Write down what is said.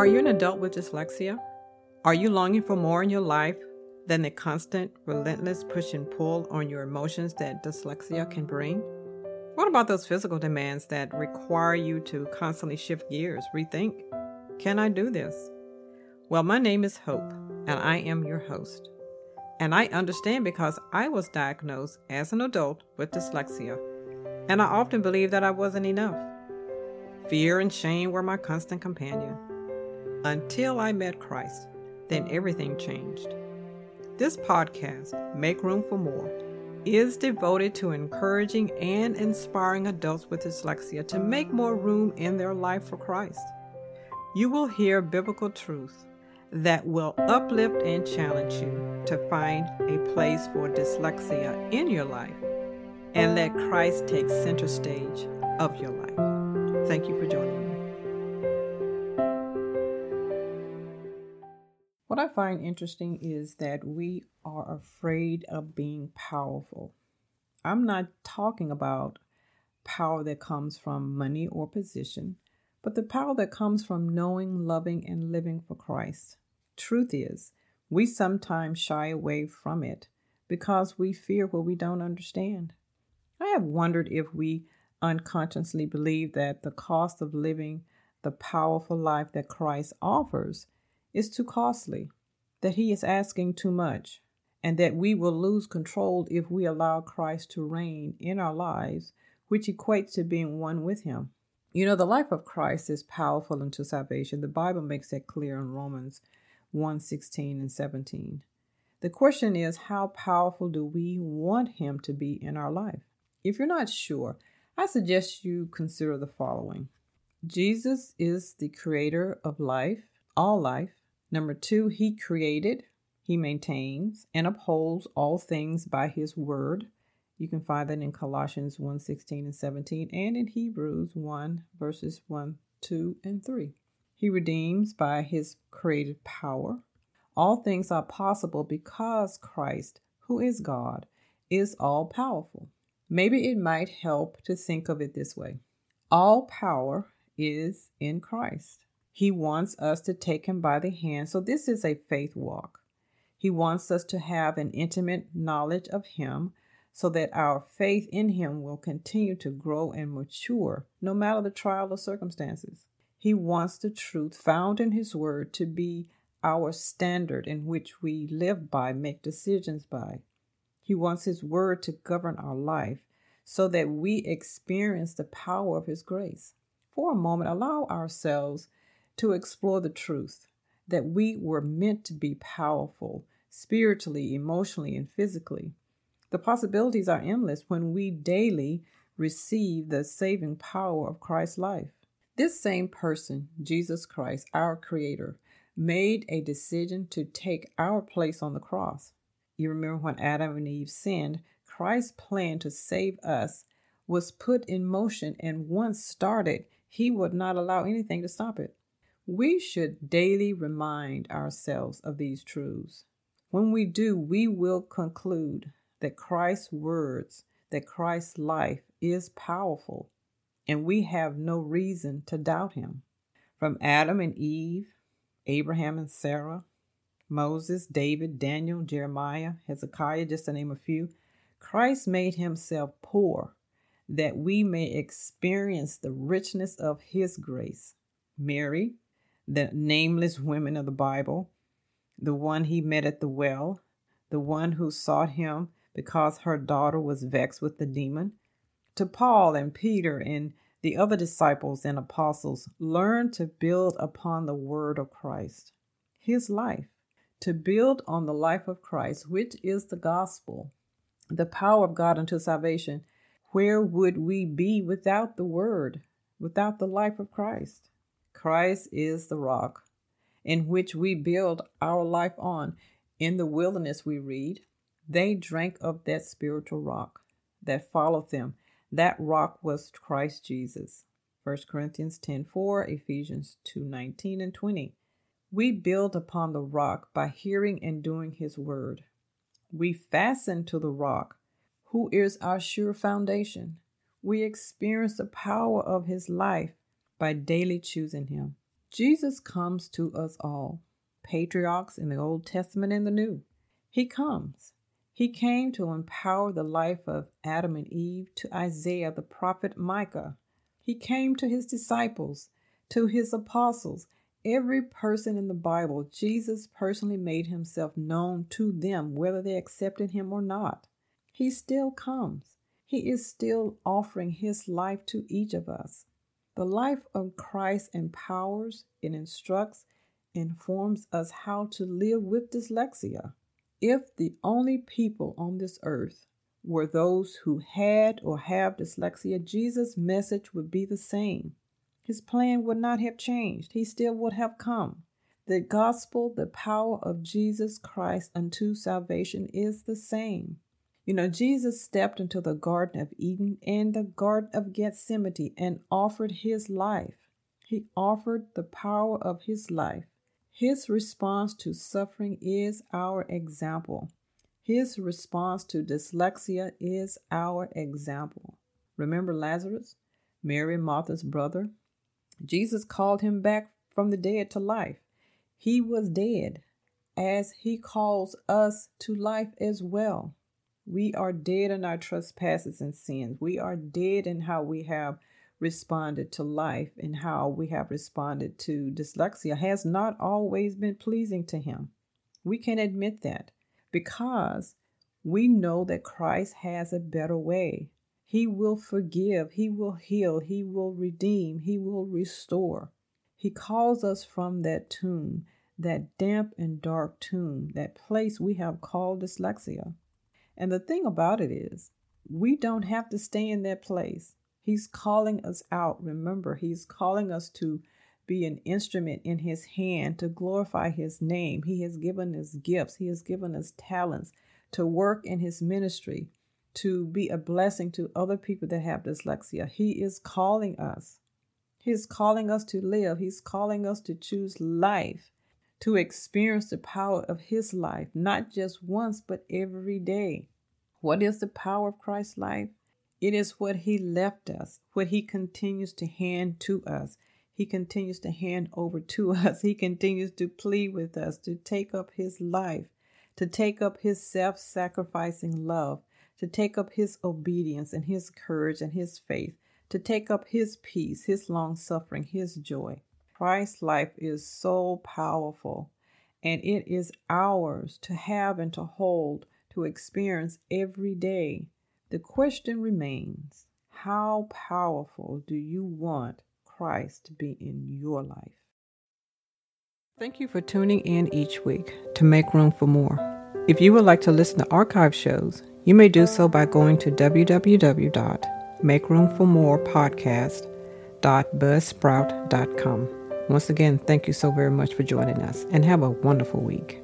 Are you an adult with dyslexia? Are you longing for more in your life than the constant, relentless push and pull on your emotions that dyslexia can bring? What about those physical demands that require you to constantly shift gears, rethink? Can I do this? Well, my name is Hope, and I am your host. And I understand because I was diagnosed as an adult with dyslexia, and I often believed that I wasn't enough. Fear and shame were my constant companion until I met Christ, then everything changed. This podcast, Make Room for More, is devoted to encouraging and inspiring adults with dyslexia to make more room in their life for Christ. You will hear biblical truth that will uplift and challenge you to find a place for dyslexia in your life and let Christ take center stage of your life. Thank you for joining me. What I find interesting is that we are afraid of being powerful. I'm not talking about power that comes from money or position, but the power that comes from knowing, loving, and living for Christ. Truth is, we sometimes shy away from it because we fear what we don't understand. I have wondered if we unconsciously believe that the cost of living the powerful life that Christ offers is too costly, that He is asking too much, and that we will lose control if we allow Christ to reign in our lives, which equates to being one with Him. You know, the life of Christ is powerful unto salvation. The Bible makes that clear in Romans 1 16 and 17. The question is, how powerful do we want Him to be in our life? If you're not sure, I suggest you consider the following Jesus is the creator of life, all life. Number two, he created, he maintains, and upholds all things by his word. You can find that in Colossians 1 16 and 17, and in Hebrews 1 verses 1, 2, and 3. He redeems by his creative power. All things are possible because Christ, who is God, is all powerful. Maybe it might help to think of it this way All power is in Christ. He wants us to take him by the hand. So, this is a faith walk. He wants us to have an intimate knowledge of him so that our faith in him will continue to grow and mature no matter the trial or circumstances. He wants the truth found in his word to be our standard in which we live by, make decisions by. He wants his word to govern our life so that we experience the power of his grace. For a moment, allow ourselves to explore the truth that we were meant to be powerful spiritually, emotionally, and physically. The possibilities are endless when we daily receive the saving power of Christ's life. This same person, Jesus Christ, our Creator, made a decision to take our place on the cross. You remember when Adam and Eve sinned, Christ's plan to save us was put in motion, and once started, He would not allow anything to stop it. We should daily remind ourselves of these truths. When we do, we will conclude that Christ's words, that Christ's life is powerful, and we have no reason to doubt him. From Adam and Eve, Abraham and Sarah, Moses, David, Daniel, Jeremiah, Hezekiah, just to name a few, Christ made himself poor that we may experience the richness of his grace. Mary, the nameless women of the Bible, the one he met at the well, the one who sought him because her daughter was vexed with the demon, to Paul and Peter and the other disciples and apostles, learn to build upon the word of Christ, his life, to build on the life of Christ, which is the gospel, the power of God unto salvation. Where would we be without the word, without the life of Christ? Christ is the rock in which we build our life on. In the wilderness, we read, they drank of that spiritual rock that followed them. That rock was Christ Jesus. 1 Corinthians 10 4, Ephesians 2 19 and 20. We build upon the rock by hearing and doing his word. We fasten to the rock, who is our sure foundation. We experience the power of his life by daily choosing Him. Jesus comes to us all, patriarchs in the Old Testament and the New. He comes. He came to empower the life of Adam and Eve, to Isaiah, the prophet Micah. He came to his disciples, to his apostles, every person in the Bible. Jesus personally made himself known to them, whether they accepted him or not. He still comes. He is still offering his life to each of us. The life of Christ empowers, it instructs, informs us how to live with dyslexia. If the only people on this earth were those who had or have dyslexia, Jesus' message would be the same. His plan would not have changed, he still would have come. The gospel, the power of Jesus Christ unto salvation, is the same. You know, Jesus stepped into the Garden of Eden and the Garden of Gethsemane and offered his life. He offered the power of his life. His response to suffering is our example. His response to dyslexia is our example. Remember Lazarus, Mary Martha's brother? Jesus called him back from the dead to life. He was dead, as he calls us to life as well. We are dead in our trespasses and sins. We are dead in how we have responded to life and how we have responded to dyslexia has not always been pleasing to Him. We can admit that because we know that Christ has a better way. He will forgive, He will heal, He will redeem, He will restore. He calls us from that tomb, that damp and dark tomb, that place we have called dyslexia. And the thing about it is, we don't have to stay in that place. He's calling us out. Remember, He's calling us to be an instrument in His hand to glorify His name. He has given us gifts, He has given us talents to work in His ministry, to be a blessing to other people that have dyslexia. He is calling us. He's calling us to live, He's calling us to choose life, to experience the power of His life, not just once, but every day. What is the power of Christ's life? It is what He left us, what He continues to hand to us. He continues to hand over to us. He continues to plead with us to take up His life, to take up His self sacrificing love, to take up His obedience and His courage and His faith, to take up His peace, His long suffering, His joy. Christ's life is so powerful, and it is ours to have and to hold, to experience every day. The question remains how powerful do you want Christ to be in your life? Thank you for tuning in each week to make room for more. If you would like to listen to archive shows, you may do so by going to www.makeroomformorepodcast.buzzsprout.com. Once again, thank you so very much for joining us and have a wonderful week.